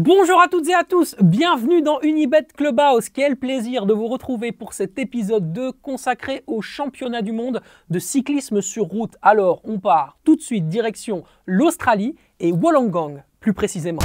Bonjour à toutes et à tous, bienvenue dans Unibet Clubhouse. Quel plaisir de vous retrouver pour cet épisode 2 consacré au championnat du monde de cyclisme sur route. Alors, on part tout de suite direction l'Australie et Wollongong plus précisément.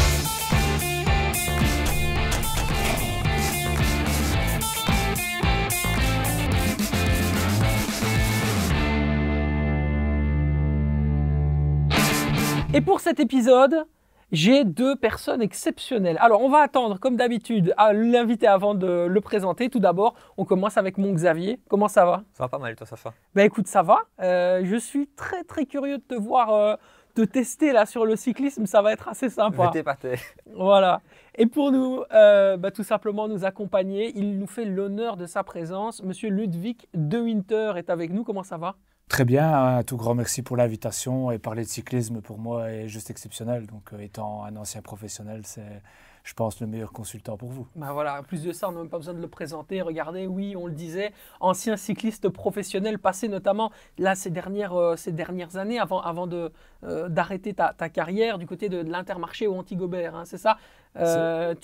Et pour cet épisode, j'ai deux personnes exceptionnelles. Alors, on va attendre, comme d'habitude, à l'inviter avant de le présenter. Tout d'abord, on commence avec mon Xavier. Comment ça va? Ça va pas mal, toi, ça va Ben écoute, ça va. Euh, je suis très, très curieux de te voir euh, te tester là sur le cyclisme. Ça va être assez sympa. Pâté. Voilà. Et pour nous, euh, bah, tout simplement nous accompagner, il nous fait l'honneur de sa présence. Monsieur Ludwig De Winter est avec nous. Comment ça va? Très bien, un tout grand merci pour l'invitation et parler de cyclisme pour moi est juste exceptionnel. Donc euh, étant un ancien professionnel, c'est je pense le meilleur consultant pour vous. Bah voilà, plus de ça, on n'a même pas besoin de le présenter. Regardez, oui, on le disait, ancien cycliste professionnel, passé notamment là ces dernières, euh, ces dernières années avant, avant de, euh, d'arrêter ta, ta, carrière du côté de, l'Intermarché ou Antigobert, hein, c'est ça? Tu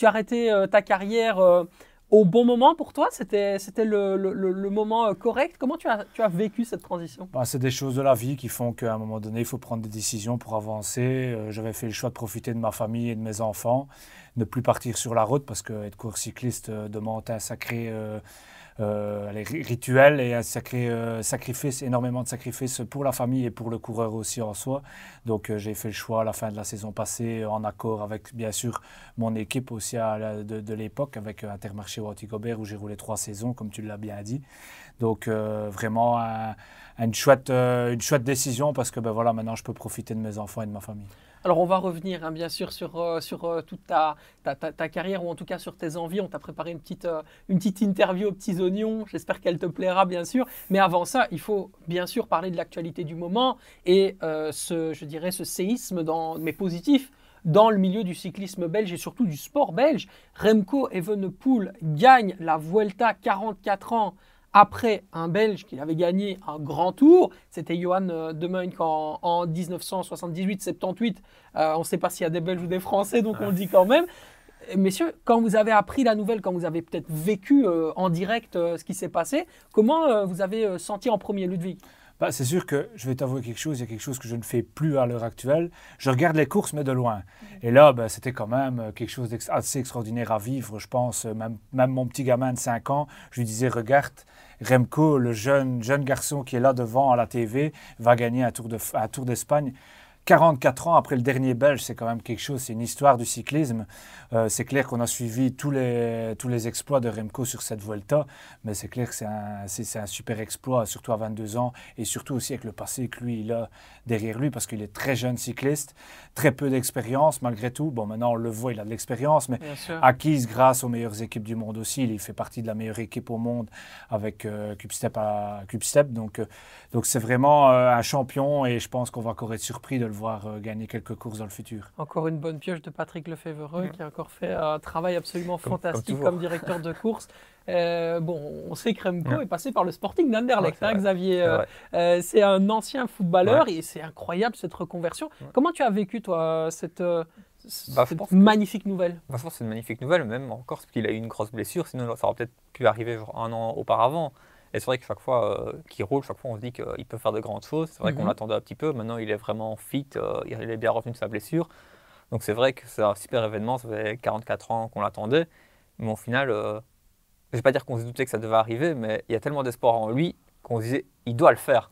as arrêté ta carrière au bon moment pour toi? C'était, c'était le, le, moment euh, correct? Comment tu as, tu as vécu cette transition? Bah, C'est des choses de la vie qui font qu'à un moment donné, il faut prendre des décisions pour avancer. Euh, j'avais fait le choix de profiter de ma famille et de mes enfants, ne plus partir sur la route parce que être court cycliste euh, demande un sacré rituel et un sacré euh, sacrifice, énormément de sacrifices pour la famille et pour le coureur aussi en soi. Donc euh, j'ai fait le choix à la fin de la saison passée en accord avec bien sûr mon équipe aussi de, l'époque avec Intermarché ou Gobert où j'ai roulé trois saisons comme tu l'as bien dit. Donc vraiment une, chouette, une chouette décision parce que ben, voilà, maintenant je peux profiter de mes enfants et de ma famille. Alors on va revenir hein, bien sûr sur, euh, euh, toute ta, carrière ou en tout cas sur tes envies. On t'a préparé une petite, euh, une petite interview aux petits oignons. J'espère qu'elle te plaira bien sûr. Mais avant ça, il faut bien sûr parler de l'actualité du moment et ce, je dirais ce séisme, dans, mais positif, dans le milieu du cyclisme belge et surtout du sport belge. Remco Evenepoel gagne la Vuelta 44 ans après un Belge qui avait gagné un grand tour, c'était Johan euh, de en, en 1978-78. Euh, on ne sait pas s'il y a des Belges ou des Français, donc on le dit quand même. Messieurs, quand vous avez appris la nouvelle, quand vous avez peut-être vécu euh, en direct ce qui s'est passé, comment vous avez senti en premier, Ludwig? Bah, c'est sûr que je vais t'avouer quelque chose, il y a quelque chose que je ne fais plus à l'heure actuelle. Je regarde les courses, mais de loin. Et là, bah, c'était quand même quelque chose d'assez extraordinaire à vivre. Je pense, même, même mon petit gamin de 5 ans, je lui disais, regarde, Remco, le jeune, jeune garçon qui est là devant à la TV, va gagner un Tour d'Espagne. 44 ans après le dernier Belge, c'est quand même quelque chose, c'est une histoire du cyclisme. Euh, c'est clair qu'on a suivi tous les, tous les exploits de Remco sur cette Vuelta, mais c'est clair que c'est un, un, super exploit, surtout à 22 ans, et surtout aussi avec le passé que lui, il a derrière lui, parce qu'il est très jeune cycliste, très peu d'expérience malgré tout. Bon, maintenant on le voit, il a de l'expérience, mais acquise grâce aux meilleures équipes du monde aussi. Il fait partie de la meilleure équipe au monde avec euh, Cubstep à Cubstep. Donc, euh, donc c'est vraiment euh, un champion, et je pense qu'on va encore être surpris de le voir gagner quelques courses dans le futur. Encore une bonne pioche de Patrick Lefebvre, qui a encore fait un travail absolument fantastique comme, directeur de course. Euh, bon, on sait que Remco est passé par le Sporting d'Anderlecht, hein, Xavier. Euh, euh, c'est un ancien footballeur et c'est incroyable cette reconversion. Comment tu as vécu, toi, cette, bah, magnifique nouvelle? Bah, Je pense que c'est une magnifique nouvelle, même encore parce qu'il a eu une grosse blessure, sinon ça aurait peut-être pu arriver un an auparavant. Et c'est vrai que chaque fois qu'il roule, chaque fois on se dit qu'il peut faire de grandes choses. C'est vrai qu'on mhm. l'attendait un petit peu. Maintenant, il est vraiment fit. il est bien revenu de sa blessure. Donc c'est vrai que c'est un super événement. Ça fait 44 ans qu'on l'attendait. Mais au final, euh, je ne vais pas dire qu'on se doutait que ça devait arriver, mais il y a tellement d'espoir en lui qu'on se disait il doit le faire.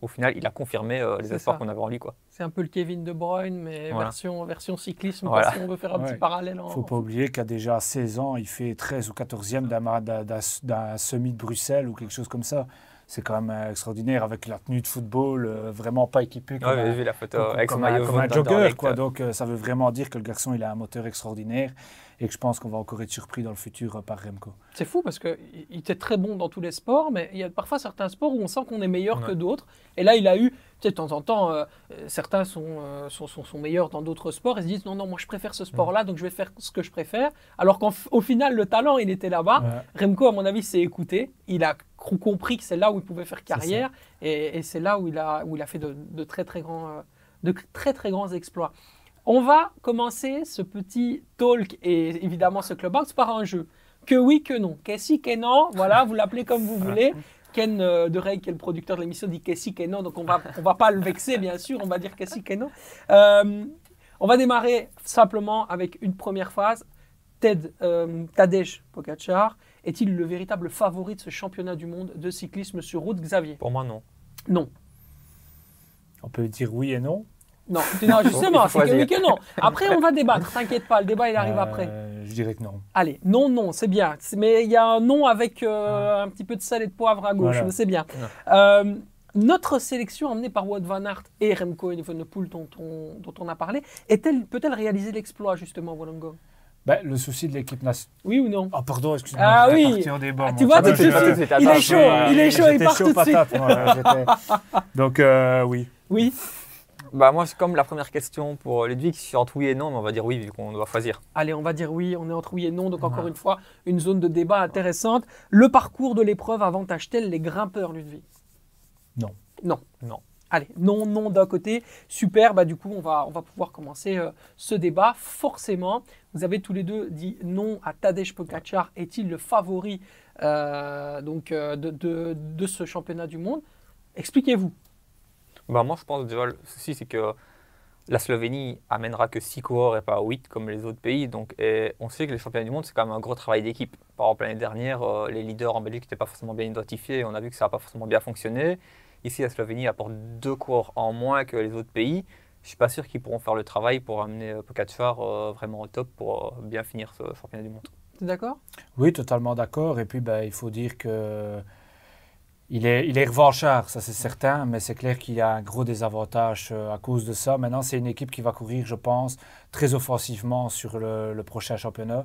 Au final, il a confirmé euh, les espoirs qu'on avait en lui. C'est un peu le Kevin De Bruyne, mais version, version cyclisme, si on veut faire un petit parallèle. Il ne faut pas oublier qu'à déjà 16 ans, il fait 13 ou 14e d'un semi de Bruxelles ou quelque chose comme ça c'est quand même euh, extraordinaire avec la tenue de football, euh, vraiment pas équipé comme, un, vu la photo avec comme, un, jogger. Quoi. Donc euh, ça veut vraiment dire que le garçon il a un moteur extraordinaire et que je pense qu'on va encore être surpris dans le futur par Remco. C'est fou parce qu'il était très bon dans tous les sports, mais il y a parfois certains sports où on sent qu'on est meilleur que d'autres. Et là, il a eu, tu sais, de temps en temps, euh, certains euh, sont, sont, sont, meilleurs dans d'autres sports et se disent non, non, moi je préfère ce sport-là, donc je vais faire ce que je préfère. Alors qu'au final, le talent, il était là-bas. Remco, à mon avis, s'est écouté. Il a compris que c'est là où il pouvait faire carrière et, c'est là où il a, où il a fait de, de très, très grands, euh, de très, très grands exploits. On va commencer ce petit talk et évidemment ce clubhouse par un jeu. Que oui, que non. Que si, que non. Voilà, vous l'appelez comme vous voulez. Ken euh, de Rey, qui est le producteur de l'émission, dit que si, que non. Donc on va, on va pas le vexer, bien sûr. On va dire que si, que non. Euh, on va démarrer simplement avec une première phase. Ted, euh, Tadej Pogacar est-il le véritable favori de ce championnat du monde de cyclisme sur route, Xavier? Pour moi, non. Non. On peut dire oui et non. Non, non justement, c'est que oui que non. Après, on va débattre, t'inquiète pas, le débat il arrive Euh, après. Je dirais que non. Allez, non, non, c'est bien. Mais il y a un non avec euh, un petit peu de sel et de poivre à gauche, Voilà. mais c'est bien. Euh, notre sélection emmenée par Wout van Aert et Remco Evenepoel dont on, dont on a parlé, peut-elle réaliser l'exploit justement, Wollongong Ben, le souci de l'équipe nationale. Oui ou non? Ah, pardon, excuse-moi. Ah oui. débat, Ah, tu vois, Ça tout de suite, il est chaud, il est chaud, il part tout de suite. Donc, euh, oui. Oui, Bah, moi, c'est comme la première question pour Ludwig, je suis entre oui et non, mais on va dire oui vu qu'on doit choisir. allez, on va dire oui, on est entre oui et non, donc encore Ouais. une fois, une zone de débat intéressante. Le parcours de l'épreuve avantage-t-elle les grimpeurs, Ludwig? Non. Non. Non. Allez, non, non d'un côté. Super, bah du coup, on va, on va pouvoir commencer euh, ce débat. Forcément, vous avez tous les deux dit non à Tadej Pogacar. Est-il le favori euh, donc, euh, de, de- de ce championnat du monde? Expliquez-vous. Bah, moi, je pense déjà, le souci, c'est que la Slovénie amènera que 6 coureurs et pas 8 comme les autres pays. Donc, et on sait que les championnats du monde, c'est quand même un gros travail d'équipe. Par exemple, l'année dernière, euh, les leaders en Belgique n'étaient pas forcément bien identifiés et on a vu que ça n'a pas forcément bien fonctionné. Ici, la Slovénie apporte deux coureurs en moins que les autres pays. Je ne suis pas sûr qu'ils pourront faire le travail pour amener euh, Pogacar euh, vraiment au top pour euh, bien finir ce championnat du monde. Tu es d'accord? Oui, totalement d'accord. Et puis, ben, il faut dire que il est, il est revanchard, ça c'est certain, mais c'est clair qu'il a un gros désavantage euh, à cause de ça. Maintenant, c'est une équipe qui va courir, je pense, très offensivement sur le, le prochain championnat,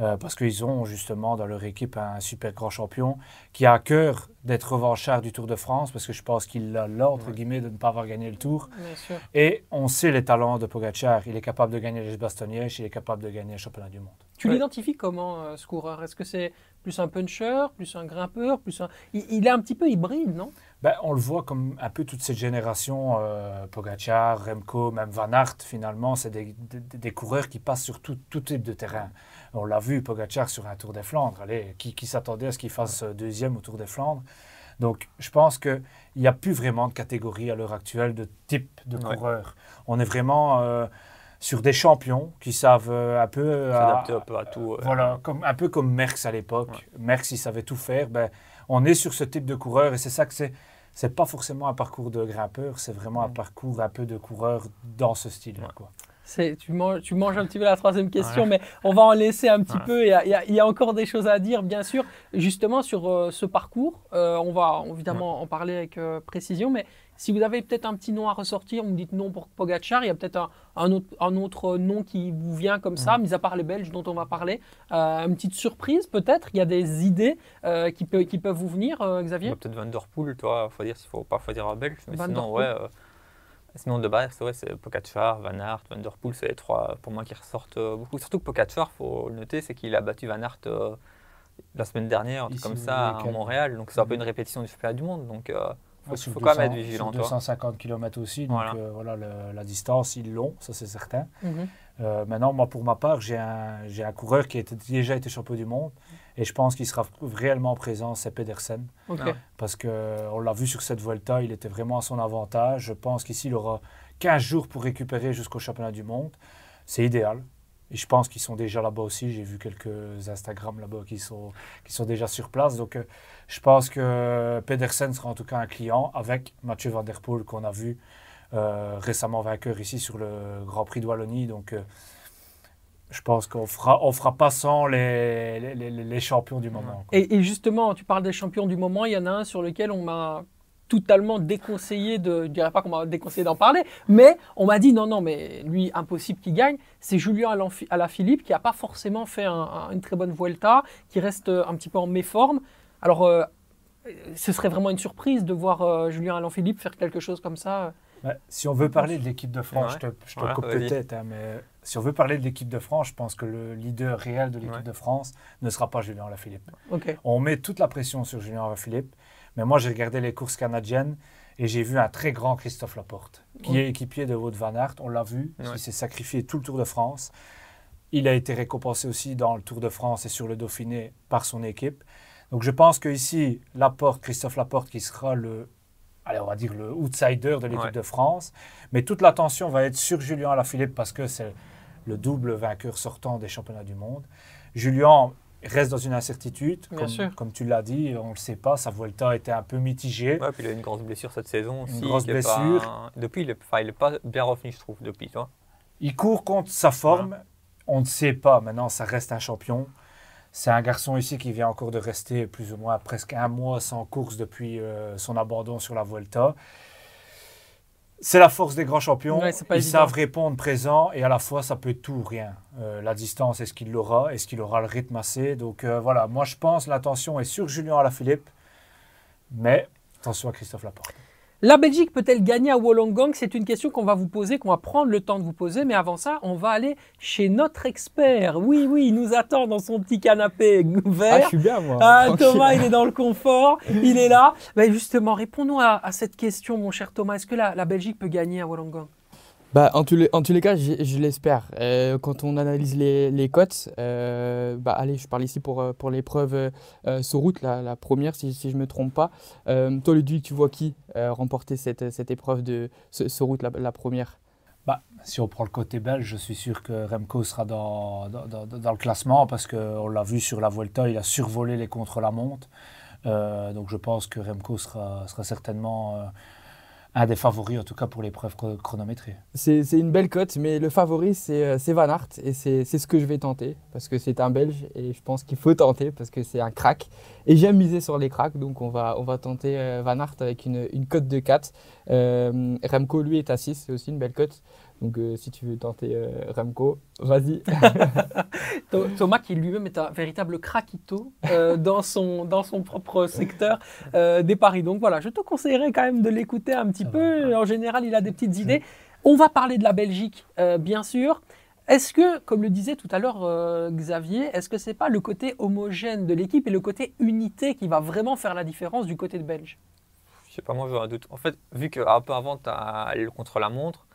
euh, parce qu'ils ont justement dans leur équipe un super grand champion qui a à cœur d'être revanchard du Tour de France, parce que je pense qu'il a entre guillemets, de ne pas avoir gagné le Tour. Bien sûr. Et on sait les talents de Pogacar. Il est capable de gagner les Bastogne-Liège, il est capable de gagner le championnat du monde. Tu Ouais. l'identifies comment, euh, ce coureur? Est-ce que c'est plus un puncher, plus un grimpeur, plus un... Il, il est un petit peu hybride, non? Ben, on le voit comme un peu toute cette génération, euh, Pogacar, Remco, même Van Aert, finalement, c'est des, des- des coureurs qui passent sur tout, tout type de terrain. On l'a vu, Pogacar sur un Tour des Flandres. Allez, qui, qui s'attendait à ce qu'il fasse euh, deuxième au Tour des Flandres? Donc, je pense qu'il n'y a plus vraiment de catégorie à l'heure actuelle de type de Ouais. coureur. On est vraiment euh, sur des champions qui savent euh, un peu... S'adapter un peu à tout. euh, voilà, comme, un peu comme Merckx à l'époque. Merckx, il savait tout faire. Ben, on est sur ce type de coureur et c'est ça que c'est. C'est pas forcément un parcours de grimpeur, c'est vraiment un parcours un peu de coureur dans ce style-là. Tu, manges, tu manges un petit peu la troisième question, Ouais. mais on va en laisser un petit Ouais. peu. Il y, a, il y encore des choses à dire, bien sûr. Justement, sur euh, ce parcours, euh, on va évidemment en parler avec euh, précision, mais si vous avez peut-être un petit nom à ressortir, vous me dites non pour Pogacar, il y a peut-être un, un autre, un autre nom qui vous vient comme ça, mis à part les Belges dont on va parler. Une petite surprise, peut-être? Il y a des idées qui, peut- qui peuvent vous venir, Xavier? Bah, Peut-être Van Der Poel, toi, faut dire, il faut pas choisir un belge. Mais Van sinon, ouais. Sinon, de base, c'est Pogacar, Van Aert, Van Der Poel, c'est les trois pour moi qui ressortent euh, beaucoup. Surtout que Pogacar, faut le noter, c'est qu'il a battu Van Aert euh, la semaine dernière, un truc Ici, comme ça, à week-end. Montréal. Donc, c'est un peu Mhm. une répétition du championnat du monde. Donc, euh, faut, faut quand même 200 être vigilant, sur toi. 250 km aussi, donc Voilà. euh, voilà, le- la distance, ils l'ont, ça c'est certain. Mhm. Euh, maintenant, moi pour ma part, j'ai un, j'ai un coureur qui a été- déjà été champion du monde et je pense qu'il sera réellement présent, c'est Pedersen. Ok. Ah. parce qu'on l'a vu sur cette Vuelta, il était vraiment à son avantage. Je pense qu'ici, il aura 15 jours pour récupérer jusqu'au championnat du monde. C'est idéal. Et je pense qu'ils sont déjà là-bas aussi. J'ai vu quelques Instagram là-bas qui sont, qui sont déjà sur place. Donc, euh, je pense que Pedersen sera en tout cas un client avec Mathieu Van Der Poel qu'on a vu euh, récemment vainqueur ici sur le Grand Prix de Wallonie. Donc, euh, je pense qu'on fera, on fera pas sans les, les, les- les champions du moment. Et, et justement, tu parles des champions du moment, il y en a un sur lequel on m'a totalement déconseillé de, je dirais pas qu'on m'a déconseillé d'en parler, mais on m'a dit non, non, mais lui, impossible qu'il gagne. C'est Julien Alain- Alaphilippe qui n'a pas forcément fait un- un- une très bonne Vuelta, qui reste euh, un petit peu en méforme. Alors, euh, ce serait vraiment une surprise de voir euh, Julien Alaphilippe faire quelque chose comme ça. Ouais, si on veut parler de l'équipe de France, Ouais. je te, je te Ouais, coupe peut-être, hein, mais si on veut parler de l'équipe de France, je pense que le leader réel de l'équipe Ouais. de France ne sera pas Julien Alaphilippe. Ok. On met toute la pression sur Julien Alaphilippe, mais moi j'ai regardé les courses canadiennes Et j'ai vu un très grand Christophe Laporte, qui Ouais. est équipier de Wout van Aert. On l'a vu, Ouais. il s'est sacrifié tout le Tour de France. Il a été récompensé aussi dans le Tour de France et sur le Dauphiné par son équipe. Donc je pense qu'ici, Laporte, Christophe Laporte, qui sera le, allez, on va dire le outsider de l'équipe Ouais. de France. Mais toute l'attention va être sur Julien Alaphilippe parce que c'est le double vainqueur sortant des championnats du monde. Julien reste dans une incertitude, Bien comme, sûr. comme tu l'as dit, on ne le sait pas, sa Vuelta était un peu mitigée. Ouais, puis il a eu une grosse blessure cette saison aussi. grosse il est pas- blessure. Depuis, il est, enfin, il est pas bien revenu, je trouve, depuis, tu vois. Il court contre sa forme. On ne sait pas. Maintenant, ça reste un champion. C'est un garçon ici qui vient encore de rester plus ou moins presque un mois sans course depuis euh, son abandon sur la Vuelta. C'est la force des grands champions. Ouais, Ils évident. savent répondre présent et à la fois ça peut être tout ou rien. Euh, la distance, est-ce qu'il l'aura? Est-ce qu'il aura le rythme assez? Donc euh, voilà, moi je pense l'attention est sur Julien Alaphilippe, mais attention à Christophe Laporte. La Belgique peut-elle gagner à Wollongong? C'est une question qu'on va vous poser, qu'on va prendre le temps de vous poser. Mais avant ça, on va aller chez notre expert. Oui, oui, il nous attend dans son petit canapé Ah, je vert. suis bien, moi. Ah. Thomas, il est dans le confort, il est là. Ben justement, répondons à, à cette question, mon cher Thomas. Est-ce que la, la Belgique peut gagner à Wollongong? Bah, en, tous les, cas, je, l'espère. Euh, quand on analyse les, cotes, euh, bah, allez, je parle ici pour, euh, pour l'épreuve sur route, la, première, si, je ne me trompe pas. Toi, Ludwig, tu vois qui remporter cette, cette épreuve de sur route, la, première? Bah, si on prend le côté belge, je suis sûr que Remco sera dans, dans, le classement parce qu'on l'a vu sur la Vuelta, il a survolé les contre-la-montre. Donc je pense que Remco sera, sera certainement un des favoris, en tout cas pour l'épreuve chro- chronométrée. C'est une belle cote, mais le favori, c'est euh, Van Aert. Et c'est ce que je vais tenter, parce que c'est un Belge. Et je pense qu'il faut tenter, parce que c'est un crack. Et j'aime miser sur les cracks, donc on va, on tenter euh, Van Aert avec une, une cote de 4. Euh, Remco, lui, est à 6, c'est aussi une belle cote. Donc euh, si tu veux tenter euh, Remco, vas-y. Tho- Thomas, qui lui-même est un véritable craquito euh, dans, son, dans son propre secteur euh, des paris. Donc voilà, je te conseillerais quand même de l'écouter un petit Ça peu. En général, il a des petites idées. On va parler de la Belgique, euh, bien sûr. Est-ce que, comme le disait tout à l'heure euh, Xavier, est-ce que c'est pas le côté homogène de l'équipe et le côté unité qui va vraiment faire la différence du côté de Belge? Je sais pas, moi j'ai un doute. En fait, vu qu'un peu avant, tu as le contre-la-montre,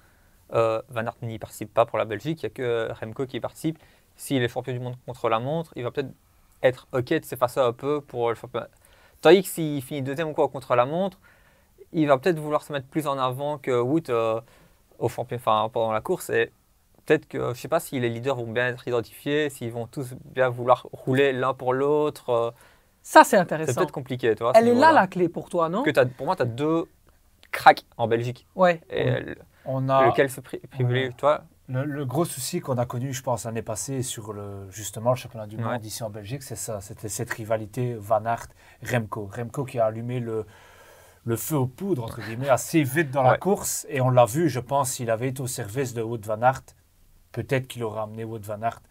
euh, Van Aert n'y participe pas pour la Belgique, il n'y a que Remco qui participe. S'il est champion du monde contre-la-montre, il va peut-être être OK de s'effacer un peu pour le championnat. Tandis que s'il finit deuxième ou quoi au contre-la-montre, il va peut-être vouloir se mettre plus en avant que Wood euh, au champion, enfin, pendant la course. Et peut-être que, je sais pas si les leaders vont bien être identifiés, s'ils vont tous bien vouloir rouler l'un pour l'autre. euh, Ça, c'est c'est intéressant. peut-être compliqué, tu vois. Elle est là la clé pour toi, non? Que t'as- pour moi, tu as deux cracks en Belgique. Ouais. Et euh, On a lequel se pri- privilégie, Ouais. toi le, le gros souci qu'on a connu, je pense, l'année passée sur le, justement le championnat du Ouais. monde ici en Belgique, c'est ça, c'était cette rivalité Van Aert-Remco. Remco qui a allumé le, le feu aux poudres, entre guillemets, assez vite dans la course. Et on l'a vu, je pense, s'il avait été au service de Wout Van Aert, peut-être qu'il aurait amené Wout Van Aert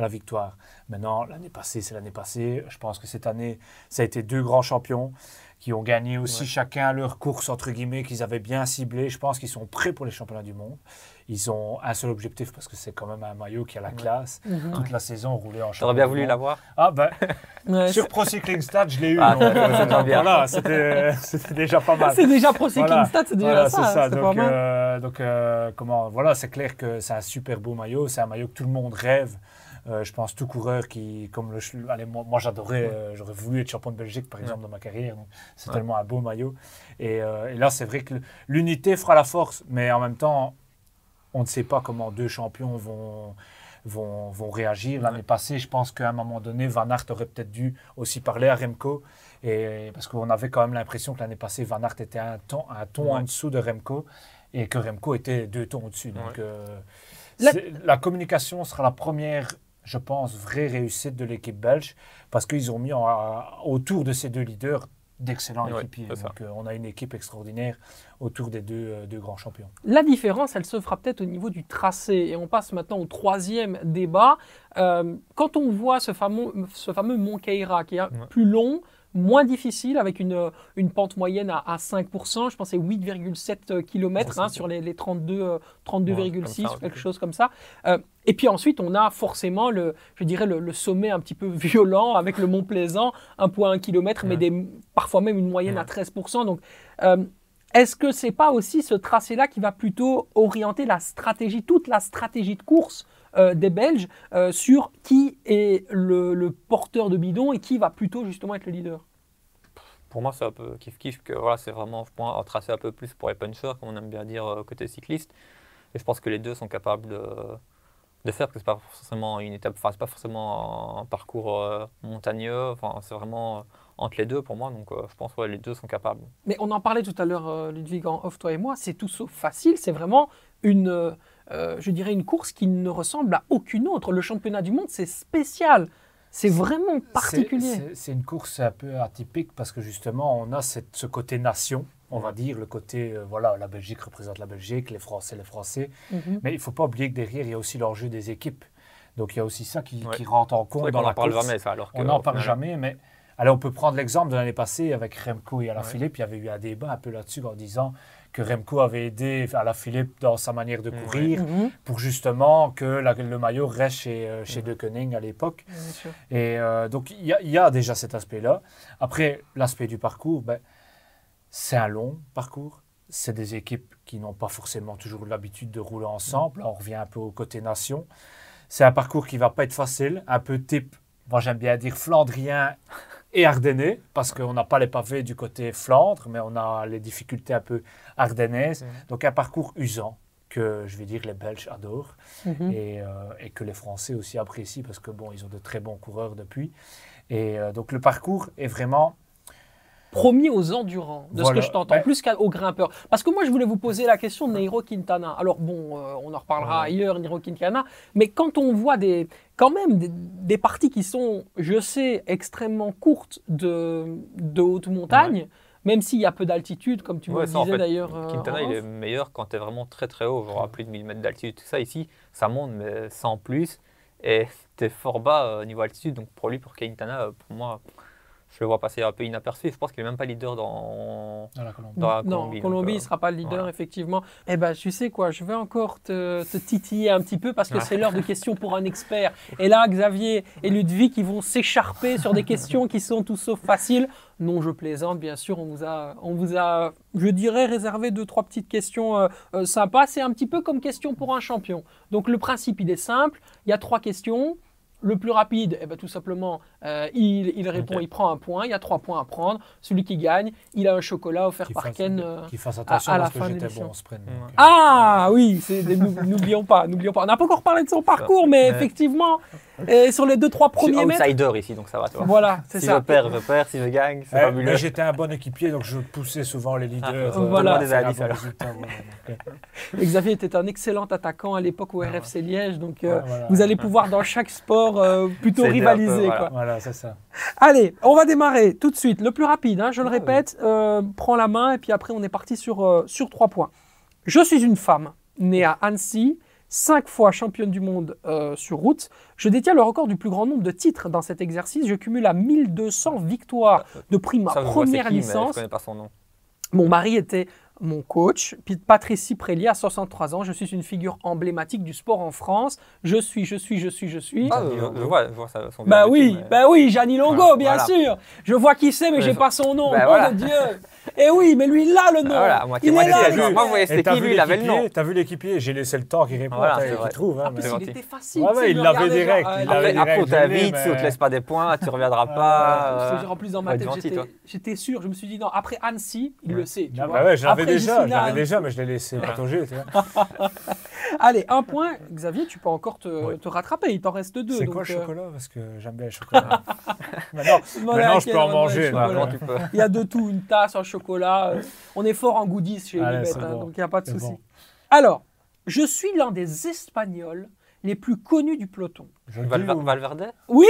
à la victoire. Maintenant, l'année passée, c'est l'année passée. Je pense que cette année, ça a été deux grands champions qui ont gagné aussi Ouais. chacun leur course, entre guillemets, qu'ils avaient bien ciblé. Je pense qu'ils sont prêts pour les championnats du monde. Ils ont un seul objectif parce que c'est quand même un maillot qui a la classe. Mhm. Toute la saison roulé en J'aurais championnat bien du voulu l'avoir. Ah ben, Ouais, sur Pro Cycling Stats, je l'ai eu. Ah, donc, euh, bien. voilà, c'était déjà pas mal. C'est déjà Pro Cycling Voilà. Stats, c'est déjà Voilà, ça. c'est ça. Donc, euh, donc euh, comment, voilà, c'est clair que c'est un super beau maillot. C'est un maillot que tout le monde rêve. Euh, je pense tout coureur qui, comme le, allez, moi, moi, j'adorais, euh, j'aurais voulu être champion de Belgique par exemple dans ma carrière. donc C'est Ouais. tellement un beau maillot. Et, euh, et là, c'est vrai que l'unité fera la force, mais en même temps, on ne sait pas comment deux champions vont. Vont, vont réagir. L'année Ouais. passée, je pense qu'à un moment donné, Van Aert aurait peut-être dû aussi parler à Remco. Et, parce qu'on avait quand même l'impression que l'année passée, Van Aert était un ton, un ton en dessous de Remco et que Remco était deux tons au-dessus. Donc, euh, la... communication sera la première, je pense, vraie réussite de l'équipe belge parce qu'ils ont mis en- à- autour de ces deux leaders d'excellents Ouais, équipiers. Donc, euh, on a une équipe extraordinaire autour des deux, euh, deux grands champions. La différence, elle se fera peut-être au niveau du tracé. Et on passe maintenant au troisième débat. Euh, quand on voit ce fameux, ce fameux Mont Keira, qui est Ouais. plus long, moins difficile, avec une, une pente moyenne à, à 5%, je c'est 8,7 km Ouais, sur les, les 32, euh, 32,6, Ouais, comme ça, quelque chose comme ça. Euh, et puis ensuite, on a forcément le, je dirais le, le sommet un petit peu violent avec le Mont Plaisant, 1,1 km, mais Ouais. des, parfois même une moyenne à Ouais. 13%. Donc, euh, Est-ce que c'est pas aussi ce tracé-là qui va plutôt orienter la stratégie, toute la stratégie de course euh, des Belges euh, sur qui est le, le porteur de bidon et qui va plutôt justement être le leader Pour moi, c'est un peu kiff-kiff que voilà, c'est vraiment je pense, un tracé un peu plus pour les punchers, comme on aime bien dire euh, côté cycliste. Et je pense que les deux sont capables de, de faire, parce que c'est pas forcément une étape, enfin, c'est pas forcément un parcours euh, montagneux, enfin, c'est vraiment entre les deux pour moi, donc euh, je pense que les deux sont capables. Mais on en parlait tout à l'heure, euh, Ludwig, en off, toi et moi, c'est tout sauf facile. C'est vraiment une, euh, je dirais, une course qui ne ressemble à aucune autre. Le championnat du monde, c'est spécial. C'est vraiment particulier. C'est- une course un peu atypique parce que justement, on a cette- ce côté nation, on va dire, le côté, euh, voilà, la Belgique représente la Belgique, les Français, les Français. Mhm. Mais il ne faut pas oublier que derrière, il y a aussi l'enjeu des équipes. Donc il y a aussi ça qui, Ouais. qui rentre en compte dans la n'en parle course. jamais, ça, alors que, On n'en parle jamais, mais allez, on peut prendre l'exemple de l'année passée avec Remco et Alaphilippe. Ouais. Il y avait eu un débat un peu là-dessus en disant que Remco avait aidé Alaphilippe dans sa manière de Ouais. courir Mhm. pour justement que la- le maillot reste chez, euh, chez De Koning à l'époque. Et euh, donc, il y, a- il y a déjà cet aspect-là. Après, l'aspect du parcours, ben, c'est un long parcours. C'est des équipes qui n'ont pas forcément toujours l'habitude de rouler ensemble. Là, on revient un peu au côté nation. C'est un parcours qui va pas être facile, un peu type, moi j'aime bien dire flandrien et ardennais, parce qu'on n'a pas les pavés du côté Flandre, mais on a les difficultés un peu ardennaises. Donc un parcours usant que je vais dire les Belges adorent Mhm. et, euh, et que les Français aussi apprécient parce que bon, ils ont de très bons coureurs depuis. Et euh, donc le parcours est vraiment promis aux endurants, de ce que je t'entends, Ouais. plus qu'aux grimpeurs. Parce que moi, je voulais vous poser la question de Nairo Quintana. Alors bon, euh, on en reparlera Ouais. ailleurs, Nairo Quintana, mais quand on voit des, quand même des, des parties qui sont, je sais, extrêmement courtes de, de haute montagne, même s'il y a peu d'altitude, comme tu me Ouais, en disais fait, d'ailleurs. euh, Quintana, il est meilleur quand tu es vraiment très très haut, genre à plus de 1000 mètres d'altitude. Tout ça ici, ça monte, mais sans plus. Et tu es fort bas euh, niveau altitude. Donc pour lui, pour Quintana, pour moi, je le vois passer un peu inaperçu. Je pense qu'il n'est même pas leader dans, dans la Colombie. dans la non, Colombie. Il euh, ne sera pas le leader, voilà. effectivement. Eh ben, tu sais quoi, je vais encore te, te titiller un petit peu parce que Ouais. c'est l'heure de questions pour un expert. Et là, Xavier et Ludwig, ils vont s'écharper sur des questions qui sont tout sauf faciles. Non, je plaisante, bien sûr. On vous a, on vous a je dirais, réservé deux, trois petites questions euh, euh, sympas. C'est un petit peu comme question pour un champion. Donc, le principe, il est simple. Il y a trois questions. Le plus rapide, eh ben, tout simplement, euh, il, il répond, il prend un point. Il y a trois points à prendre. Celui qui gagne, il a un chocolat offert Qui par fasse, Ken. euh, qui fasse attention à la parce que fin de j'étais l'émission. bon en sprint. Ouais. donc, ah oui, n'oublions pas, n'oublions pas. On n'a pas encore parlé de son parcours, mais effectivement, et sur les deux trois Je suis premiers mètres, outsider ici, donc ça va, tu vois. voilà, c'est Si ça. je perds, je perds. Si je gagne, c'est fabuleux. mais j'étais un bon équipier, donc je poussais souvent les leaders. Ah, euh, voilà. Des bon indices, résultat, voilà, donc, euh, Xavier était un excellent attaquant à l'époque au Ah, RFC Liège, donc euh, ouais, voilà. vous allez pouvoir dans chaque sport euh, plutôt un peu, rivaliser. voilà. quoi. Voilà, c'est ça. Allez, on va démarrer tout de suite. Le plus rapide, hein, je le Ah, répète, euh, prends la main et puis après on est parti sur, euh, sur trois points. Je suis une femme née à Annecy, cinq fois championne du monde euh, sur route. Je détiens le record du plus grand nombre de titres dans cet exercice. Je cumule à 1200 victoires depuis ma première qui, mais Je licence. connais pas son nom. Mon mari était mon coach. Puis Patrice Prélier à 63 ans. Je suis une figure emblématique du sport en France. Je suis, je suis, je suis, je suis. Ah, je, je vois, je vois ça- son Bah oui, mais- bah oui, Gianni Longo, Voilà, bien voilà. sûr. Je vois qui c'est, mais Ouais, j'ai je- pas son nom. Bah nom voilà. de Dieu. Et oui, mais lui, il a le nom. Ah, voilà, moitié, il est moitié. là, lui. Moi, vous voyez, c'était t'as qui vu lui Il avait le nom. l'équipier T'as vu l'équipier J'ai laissé le temps qu'il réponde, Voilà, qu'il trouve. hein, mais- il était facile. Sais, ouais, il l'avait regardait direct, genre, il euh, Après, direct, après, t'invite, l'ai, si on te mais- laisse pas des points, tu reviendras Euh, pas. c'est genre, en plus dans ma tête, j'étais- toi. j'étais sûr. Je me suis dit non. Après Annecy, il Ouais. le sait. tu Ah, vois. bah ouais, Après, déjà, l'avais déjà, mais je l'ai laissé patauger. tu vois. Allez, un point. Xavier, tu peux encore te, Ouais. te rattraper. Il t'en reste deux. C'est quoi le euh, chocolat? Parce que j'aime bien le chocolat. maintenant, maintenant, je peux en manger. maintenant. Tu peux Il y a de tout, une tasse, un chocolat. euh, On est fort en goodies chez Unibet, hein, bon. donc il n'y a pas de souci. bon. Alors, je suis l'un des Espagnols les plus connus du peloton. Valver- ou- Valverde Oui,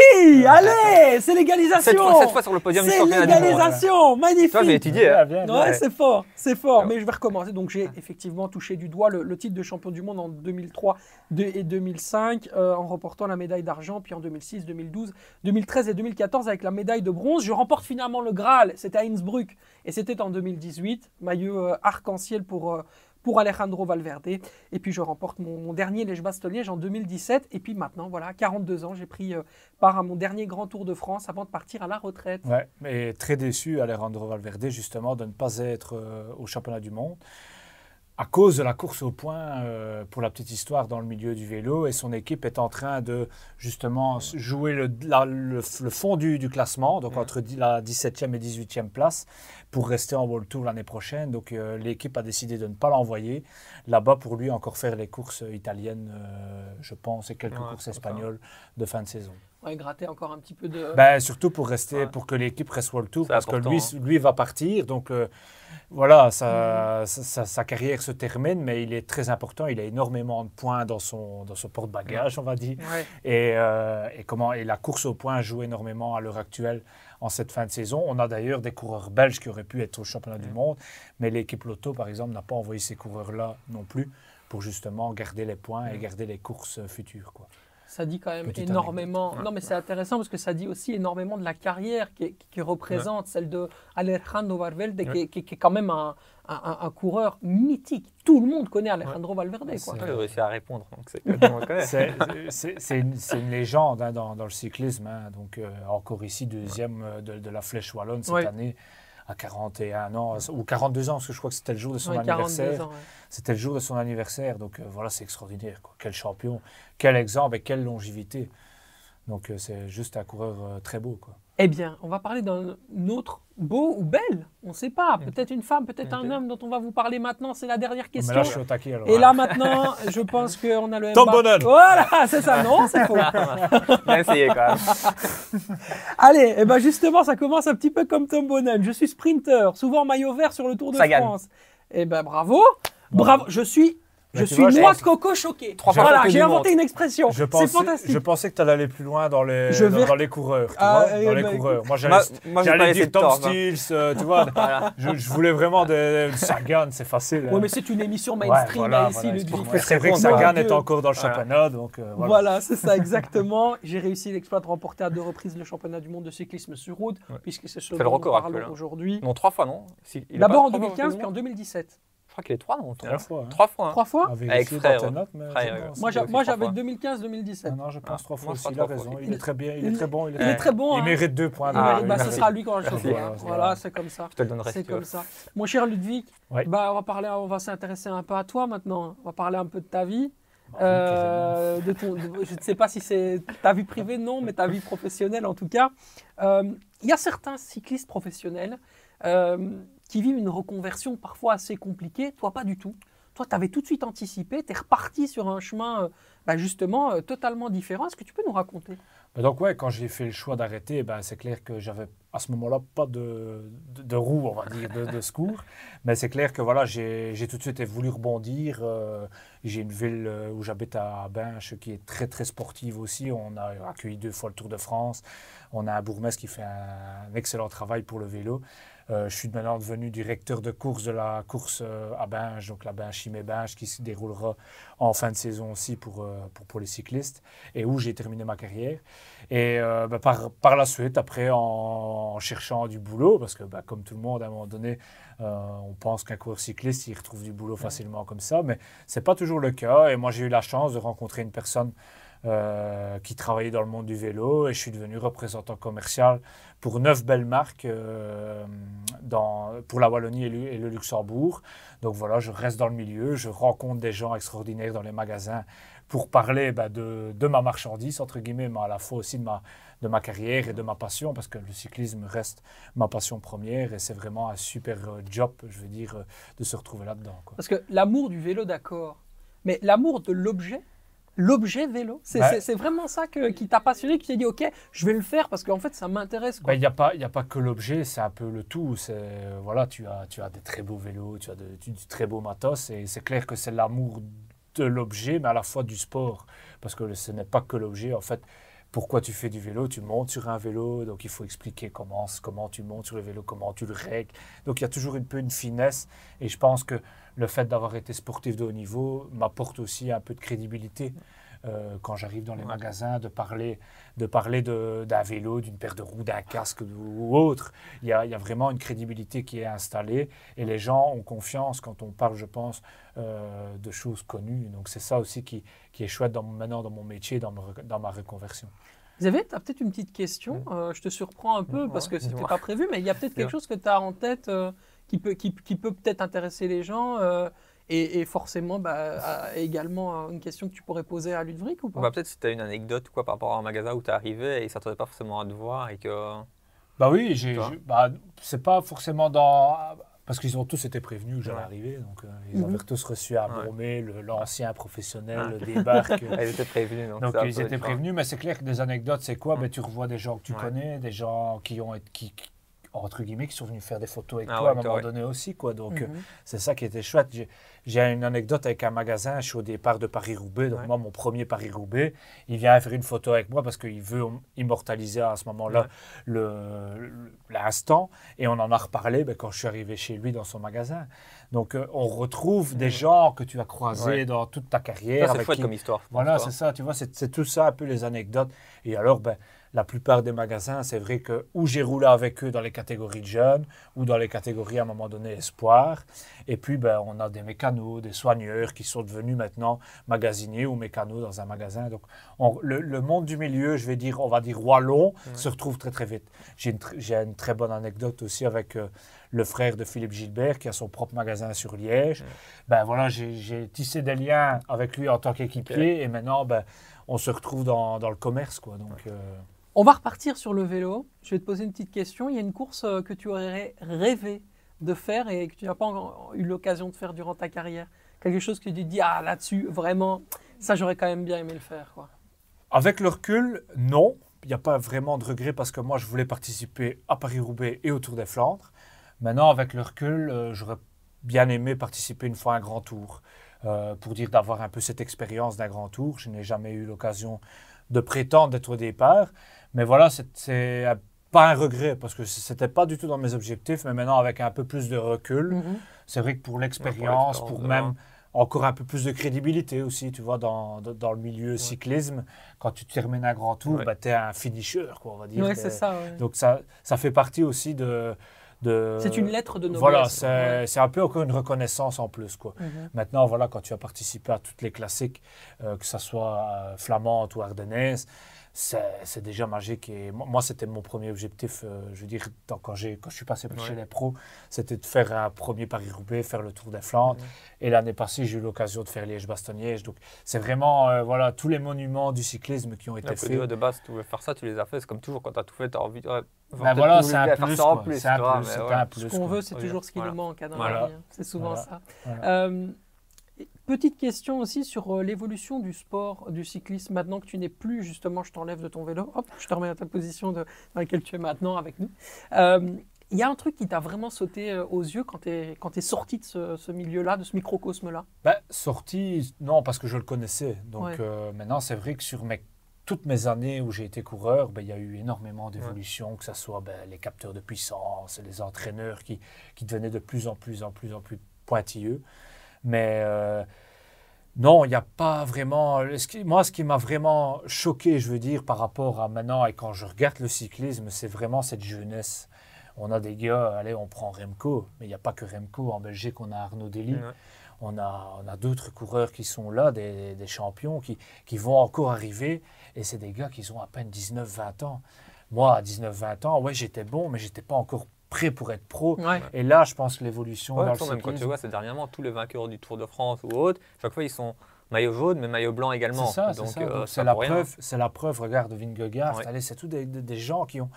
allez, c'est l'égalisation. cette fois, cette fois sur le podium c'est championnat du monde. l'égalisation, magnifique. Toi, j'ai étudié. hein. Bien, bien, bien. Ouais, c'est fort, c'est fort. Ouais. Mais je vais recommencer. Donc, j'ai effectivement touché du doigt le, le titre de champion du monde en 2003 de- et 2005, euh, en remportant la médaille d'argent, puis en 2006, 2012, 2013 et 2014 avec la médaille de bronze. Je remporte finalement le Graal. C'était à Innsbruck et c'était en 2018. Maillot euh, arc-en-ciel pour, euh, pour Alejandro Valverde. Et puis je remporte mon, mon dernier Liège-Bastogne en 2017. Et puis maintenant, voilà, 42 ans, j'ai pris euh, part à mon dernier grand Tour de France avant de partir à la retraite. Ouais, mais très déçu, Alejandro Valverde, justement, de ne pas être euh, au championnat du monde à cause de la course au point, euh, pour la petite histoire, dans le milieu du vélo, et son équipe est en train de justement jouer le, la- le- le fond du, du classement, donc Mhm. entre la 17e et 18e place, pour rester en World Tour l'année prochaine. Donc euh, l'équipe a décidé de ne pas l'envoyer là-bas pour lui encore faire les courses italiennes, euh, je pense, et quelques Ouais, courses espagnoles de fin de saison. Ouais, gratter encore un petit peu de. Ben, surtout pour rester, Ouais. pour que l'équipe reste World Tour, parce que lui, hein. lui va partir. Donc euh, voilà, sa, sa- sa- sa carrière se termine, mais il est très important. Il a énormément de points dans son, dans son porte-bagages, on va dire. Ouais. Et, euh, et comment, et la course au point joue énormément à l'heure actuelle en cette fin de saison. On a d'ailleurs des coureurs belges qui auraient pu être au championnat du monde, mais l'équipe Lotto, par exemple, n'a pas envoyé ces coureurs-là non plus pour justement garder les points et garder les courses futures. Quoi. Ça dit quand même Petite énormément. Non, mais c'est intéressant parce que ça dit aussi énormément de la carrière qui, qui représente celle de Alejandro Valverde, qui, est- qui est- qui est quand même un, un- coureur mythique. Tout le monde connaît Alejandro Valverde. Quoi. J'ai réussi à répondre, donc c'est une, légende hein, dans, dans le cyclisme. hein. Donc, euh, encore ici, deuxième euh, de, de la Flèche Wallonne cette Ouais. année, à 41 ans, ou 42 ans, parce que je crois que c'était le jour de son Ouais, 42 anniversaire. ouais. C'était le jour de son anniversaire. Donc, euh, voilà, c'est extraordinaire. quoi. Quel champion, quel exemple et quelle longévité. Donc, euh, c'est juste un coureur euh, très beau. Quoi. Eh bien, on va parler d'un autre beau ou belle, on ne sait pas. Peut-être une femme, peut-être un Ok. homme dont on va vous parler maintenant. C'est la dernière Mais question. là, je suis au taquet. alors. Et là maintenant, je pense qu'on a le Tom Bonheur. Voilà, c'est ça. Non, c'est faux. Bien essayé quand même. Allez, et ben justement, ça commence un petit peu comme Tom Bonham. Je suis sprinter, souvent maillot vert sur le Tour de Sagan. France. Et ben bravo, bravo. Je suis, je suis vois, je noix pense- de coco choqué. Trois fois Voilà, j'ai inventé une expression. Je C'est pensais, fantastique. je pensais que tu allais aller plus loin dans les, Je dans, vais- dans les coureurs. Tu Ah, vois, dans les coureurs. Moi, j'allais dire Tom tort. hein. Stills, euh, tu vois. Voilà. je, je voulais vraiment de, de Sagan, c'est facile. Oui, hein. mais c'est une émission Ouais, mainstream voilà, ici, voilà, excuse-moi. C'est vrai que Sagan est encore dans le championnat, donc euh, voilà. C'est ça exactement. J'ai réussi l'exploit de remporter à deux reprises le championnat du monde de cyclisme sur route, Ouais. puisque c'est ce C'est le dont hein. aujourd'hui. Non, trois fois, non D'abord en trois fois 2015, fait puis en le 2017. Je crois qu'il est trois, non Trois fois. hein. Trois fois. hein. Trois fois vérifier Avec dans frère. Moi, j'avais fois. 2015-2017. Non, non, je pense Ah. trois fois aussi. Il a raison. Il est très bien. Il est Il- très bon. Il, Il est très bon. Il hein. mérite deux points. Ah, de- bah, il ce sera lui quand je le ferai, hein. Voilà. C'est comme ça. Je te le donnerai C'est comme ça. Mon cher Ludwig, bah, on va parler, on va s'intéresser un peu à toi maintenant. On va parler un peu de ta vie. Euh, de ton, de- je ne sais pas si c'est ta vie privée, non, mais ta vie professionnelle en tout cas. Euh, Il y a certains cyclistes professionnels euh, qui vivent une reconversion parfois assez compliquée. Toi, pas du tout. Toi, tu avais tout de suite anticipé, tu es reparti sur un chemin euh, bah, justement euh, totalement différent. Est-ce que tu peux nous raconter? Mais donc ouais, quand j'ai fait le choix d'arrêter, ben, c'est clair que j'avais à ce moment-là pas de, de, de roue, on va dire, de, de secours. Mais c'est clair que voilà, j'ai tout de suite voulu rebondir. euh, j'ai une ville où j'habite à Binche qui est très très sportive aussi. On a accueilli deux fois le Tour de France. On a un bourgmestre qui fait un, excellent travail pour le vélo. Euh, je suis maintenant devenu directeur de course de la course euh, à Binge, donc la Binge Chimay Binge qui se déroulera en fin de saison aussi pour, euh, pour, pour les cyclistes et où j'ai terminé ma carrière. Et bah, par, par la suite, après, en, en cherchant du boulot, parce que bah, comme tout le monde, à un moment donné, on pense qu'un coureur cycliste, il retrouve du boulot facilement comme ça, mais ce n'est pas toujours le cas. Et moi, j'ai eu la chance de rencontrer une personne euh, qui travaillait dans le monde du vélo et je suis devenu représentant commercial pour neuf belles marques euh, dans, pour la Wallonie et le, Luxembourg. Donc voilà, je reste dans le milieu, je rencontre des gens extraordinaires dans les magasins pour parler bah, de, de ma marchandise, entre guillemets, mais à la fois aussi de ma, de ma carrière et de ma passion, parce que le cyclisme reste ma passion première et c'est vraiment un super euh, job, je veux dire, de se retrouver là-dedans. Parce que l'amour du vélo, d'accord. Mais l'amour de l'objet, l'objet vélo, c'est Ouais. c'est- vraiment ça que- qui t'a passionné, qui t'a dit, OK, je vais le faire parce qu'en fait, ça m'intéresse. Ben, Il n'y a, pas- y a pas que l'objet, c'est un peu le tout. C'est, voilà, tu, as, tu as des très beaux vélos, tu as de- du, du très beau matos, et c'est clair que c'est l'amour de l'objet, mais à la fois du sport. Parce que ce n'est pas que l'objet. En fait, pourquoi tu fais du vélo Tu montes sur un vélo, donc il faut expliquer comment, comment tu montes sur le vélo, comment tu le règles. Donc il y a toujours un peu une finesse, et je pense que le fait d'avoir été sportif de haut niveau m'apporte aussi un peu de crédibilité. Euh, quand j'arrive dans les Ouais. magasins, de parler, de parler de- d'un vélo, d'une paire de roues, d'un casque ou autre. Il y, a, il y a vraiment une crédibilité qui est installée et les gens ont confiance quand on parle, je pense, euh, de choses connues. Donc c'est ça aussi qui, qui est chouette dans, maintenant dans mon métier, dans ma, re- dans ma reconversion. Xavier, tu as peut-être une petite question. Euh, je te surprends un peu parce que c'était dis-moi. pas prévu, mais il y a peut-être quelque chose que tu as en tête euh, qui peut, qui, qui peut peut-être intéresser les gens euh, et, et forcément bah, à- également euh, une question que tu pourrais poser à Ludwig ou pas? Bah, Peut-être si tu as une anecdote quoi, par rapport à un magasin où tu es arrivé et ils ne s'attendaient pas forcément à te voir et que. Bah oui, j'ai, bah, c'est pas forcément dans. Parce qu'ils ont tous été prévenus que j'allais Ouais. arriver, donc euh, ils Mhm. avaient tous reçu à Ouais. Bromé, l'ancien professionnel Ouais. débarque. Ils étaient prévenus. Donc, ils étaient prévenus, mais c'est clair que des anecdotes, c'est quoi? Mm. ben, Tu revois des gens que tu Ouais. connais, des gens qui ont été, qui, qui- entre guillemets, qui sont venus faire des photos avec Ah toi ouais, à un moment ouais. donné aussi. Quoi. Donc euh, Mhm. c'est ça qui était chouette. J'ai, j'ai une anecdote avec un magasin, je suis au départ de Paris-Roubaix, donc Ouais. moi, mon premier Paris-Roubaix, il vient faire une photo avec moi parce qu'il veut immortaliser à ce moment-là Ouais. le, le- l'instant, et on en a reparlé ben, quand je suis arrivé chez lui dans son magasin. Donc euh, on retrouve des gens que tu as croisés Ouais. dans toute ta Ça, carrière. c'est avec chouette qui- comme histoire. voilà, c'est ça, tu vois, c'est c'est tout ça, un peu les anecdotes. Et alors, ben, la plupart des magasins, c'est vrai que où j'ai roulé avec eux dans les catégories de jeunes, ou dans les catégories à un moment donné espoir. Et puis, ben, on a des mécanos, des soigneurs qui sont devenus maintenant magasiniers ou mécanos dans un magasin. Donc, on- le, le monde du milieu, je vais dire, on va dire wallon, se retrouve très très vite. J'ai une, tr- j'ai une très bonne anecdote aussi avec euh, le frère de Philippe Gilbert qui a son propre magasin sur Liège. Ben voilà, j'ai tissé des liens avec lui en tant qu'équipier et maintenant, ben, on se retrouve dans, dans le commerce, quoi. Donc, euh, On va repartir sur le vélo. Je vais te poser une petite question. Il y a une course euh, que tu aurais rêvé de faire et que tu n'as pas eu l'occasion de faire durant ta carrière. Quelque chose que tu te dis, ah là-dessus, vraiment, ça j'aurais quand même bien aimé le faire. Avec le recul, non. Il n'y a pas vraiment de regret parce que moi, je voulais participer à Paris-Roubaix et au Tour des Flandres. Maintenant, avec le recul, euh, j'aurais bien aimé participer une fois à un grand tour. Euh, pour dire d'avoir un peu cette expérience d'un grand tour. Je n'ai jamais eu l'occasion de prétendre d'être au départ. Mais voilà, c'est- pas un regret parce que ce n'était pas du tout dans mes objectifs. Mais maintenant, avec un peu plus de recul, c'est vrai que pour l'expérience, pour même encore un peu plus de crédibilité aussi, tu vois, dans, dans, dans le milieu cyclisme, quand tu termines un grand tour, Ouais. bah, tu es un finisher, quoi, on va dire. Ouais, c'est ça. ouais. Donc ça, ça fait partie aussi de... de C'est une lettre de noblesse. Voilà, c'est un peu encore une reconnaissance en plus, quoi. Mhm. Maintenant, voilà, quand tu as participé à toutes les classiques, euh, que ce soit euh, flamande ou ardennaise, c'est c'est déjà magique. Et moi, moi, c'était mon premier objectif, euh, je veux dire, dans- quand, j'ai- quand je suis passé chez les pros, c'était de faire un premier Paris-Roubaix, faire le Tour des Flandres. Et l'année passée, j'ai eu l'occasion de faire Liège-Bastogne-Liège. Donc, c'est vraiment, euh, voilà, tous les monuments du cyclisme qui ont été faits. de, de base, tu voulais faire ça, tu les as fait. C'est comme toujours quand tu as tout fait, tu as envie. Ouais, Ben voilà, c'est un faire plus, ça en quoi. plus. C'est un plus, c'est un Ce qu'on veut, c'est toujours ce qui voilà. nous manque. hein, dans Voilà. la vie, hein. C'est souvent Voilà. ça. Petite question aussi sur euh, l'évolution du sport, du cyclisme. Maintenant que tu n'es plus, justement, je t'enlève de ton vélo. Hop, je te remets à ta position de- dans laquelle tu es maintenant avec nous. Euh, Il y a un truc qui t'a vraiment sauté euh, aux yeux quand tu es, quand es sorti de ce, ce milieu-là, de ce microcosme-là? Ben, sorti, non, parce que je le connaissais. Donc Ouais. euh, maintenant, c'est vrai que sur mes, toutes mes années où j'ai été coureur, ben, il y a eu énormément d'évolutions, que ce soit ben, les capteurs de puissance, les entraîneurs qui, qui devenaient de plus en plus, en plus, en plus pointilleux. Mais euh, non, il n'y a pas vraiment. ce qui- moi, ce qui m'a vraiment choqué, je veux dire, par rapport à maintenant et quand je regarde le cyclisme, c'est vraiment cette jeunesse. On a des gars, allez, on prend Remco, mais il n'y a pas que Remco. En Belgique, on a Arnaud Dely. On a, on a d'autres coureurs qui sont là, des, des champions, qui, qui vont encore arriver. Et c'est des gars qui ont à peine 19-20 ans. Moi, à 19-20 ans, ouais, j'étais bon, mais j'étais pas encore prêt pour être pro. Ouais. Et là, je pense que l'évolution Ouais, dans même quand tu vois, c'est dernièrement, tous les vainqueurs du Tour de France ou autres, chaque fois, ils sont maillot jaune, mais maillot blanc également. C'est ça, c'est euh, la preuve, c'est la preuve. Regarde Vingegaard, Ouais. allez, c'est des- des gens qui ont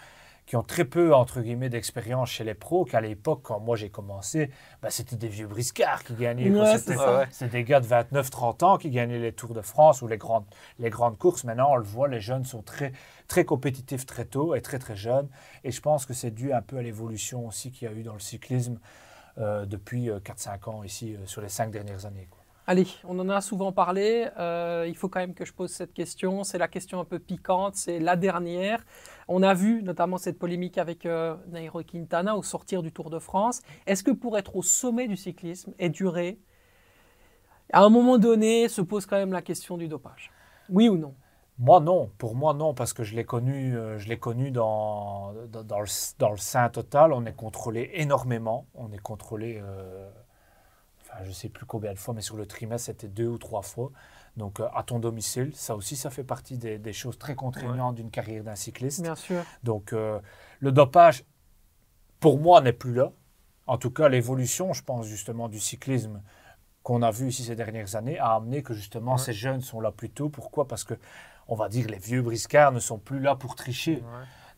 qui ont très peu entre guillemets d'expérience chez les pros. Qu'à l'époque, quand moi j'ai commencé, bah, c'était des vieux briscards qui gagnaient. Ouais, c'est. Ouais, des gars de 29-30 ans qui gagnaient les Tours de France ou les grandes, les grandes courses. Maintenant, on le voit, les jeunes sont très, très compétitifs très tôt et très très jeunes. Et je pense que c'est dû un peu à l'évolution aussi qu'il y a eu dans le cyclisme euh, depuis euh, 4-5 ans ici, euh, sur les 5 dernières années. quoi. Allez, on en a souvent parlé. euh, il faut quand même que je pose cette question. C'est la question un peu piquante. C'est la dernière. On a vu notamment cette polémique avec euh, Nairo Quintana au sortir du Tour de France. Est-ce que pour être au sommet du cyclisme et durer, à un moment donné, se pose quand même la question du dopage? Oui ou non? Moi, non. Pour moi, non, parce que je l'ai connu, euh, je l'ai connu dans, le, dans le sein total. On est contrôlé énormément. On est contrôlé, enfin, je ne sais plus combien de fois, mais sur le trimestre, c'était deux ou trois fois. Donc, euh, à ton domicile, ça aussi, ça fait partie des, des choses très contraignantes d'une carrière d'un cycliste. Bien sûr. Donc, euh, le dopage, pour moi, n'est plus là. En tout cas, l'évolution, je pense, justement, du cyclisme qu'on a vu ici ces dernières années a amené que, justement, Ouais. ces jeunes sont là plus tôt. Pourquoi? Parce que, on va dire, les vieux briscards ne sont plus là pour tricher.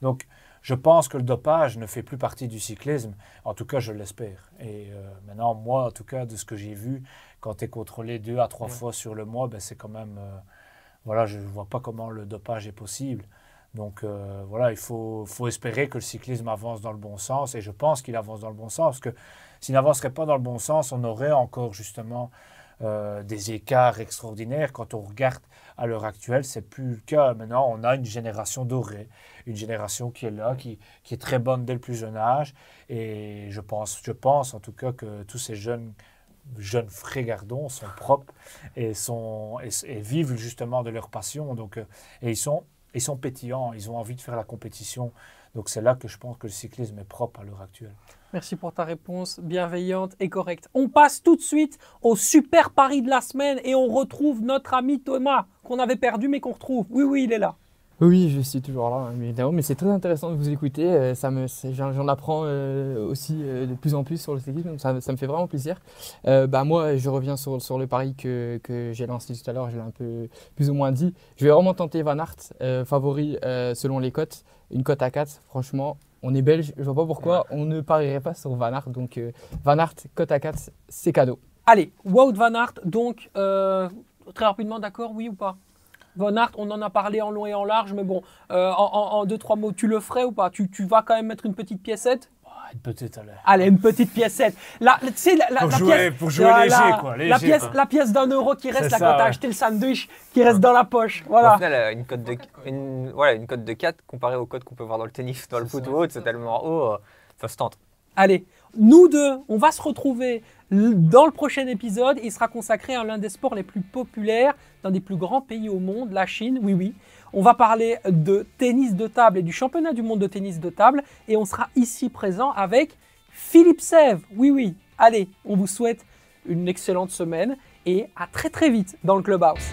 Donc, je pense que le dopage ne fait plus partie du cyclisme. En tout cas, je l'espère. Et euh, maintenant, moi, en tout cas, de ce que j'ai vu, quand tu es contrôlé deux à trois Ouais. fois sur le mois, ben, c'est quand même. euh, voilà, je ne vois pas comment le dopage est possible. Donc, euh, voilà, il faut, faut espérer que le cyclisme avance dans le bon sens. Et je pense qu'il avance dans le bon sens. Parce que s'il n'avancerait pas dans le bon sens, on aurait encore justement euh, des écarts extraordinaires. Quand on regarde à l'heure actuelle, c'est plus le cas. Maintenant, on a une génération dorée, une génération qui est là, qui, qui est très bonne dès le plus jeune âge. Et je pense, je pense en tout cas que tous ces jeunes jeunes frégardons sont propres et, sont, et, vivent justement de leur passion. Donc, euh, et ils sont, ils sont pétillants, ils ont envie de faire la compétition. Donc c'est là que je pense que le cyclisme est propre à l'heure actuelle. Merci pour ta réponse bienveillante et correcte. On passe tout de suite au super pari de la semaine et on retrouve notre ami Thomas qu'on avait perdu mais qu'on retrouve. Oui, oui, il est là. Oui, je suis toujours là, hein, mais c'est très intéressant de vous écouter. euh, Ça j'en, apprends euh, aussi euh, de plus en plus sur le cyclisme, ça, me fait vraiment plaisir. Bah, moi, je reviens sur, le pari que, j'ai lancé tout à l'heure, je l'ai un peu plus ou moins dit. Je vais vraiment tenter Van Aert, favori selon les cotes, une cote à 4. Franchement, on est belge, je vois pas pourquoi on ne parierait pas sur Van Aert. Donc, euh, Van Aert, cote à 4, c'est cadeau. Allez, Wout Van Aert, donc euh, très rapidement, d'accord, oui ou pas? Van Aert, on en a parlé en long et en large, mais bon, euh, en, en- en deux, trois mots, tu le ferais ou pas? Tu, tu vas quand même mettre une petite piécette une petite allez. Allez, une petite piécette. La, tu sais, la, la- Pour la jouer- pièce, pour jouer léger, quoi, la pièce, quoi. la pièce d'un euro qui reste là ça, quand t'as ouais. acheté le sandwich, qui reste dans la poche. Au Voilà. final, une cote de, une, voilà, une cote de 4 comparée aux cotes qu'on peut voir dans le tennis, dans le foot ou autre, c'est tellement haut, euh, ça se tente. Allez, nous deux, on va se retrouver dans le prochain épisode. Il sera consacré à l'un des sports les plus populaires dans des plus grands pays au monde, la Chine. Oui, oui. On va parler de tennis de table et du championnat du monde de tennis de table. Et on sera ici présent avec Philippe Sèvres. Oui, oui. Allez, on vous souhaite une excellente semaine et à très très vite dans le Clubhouse.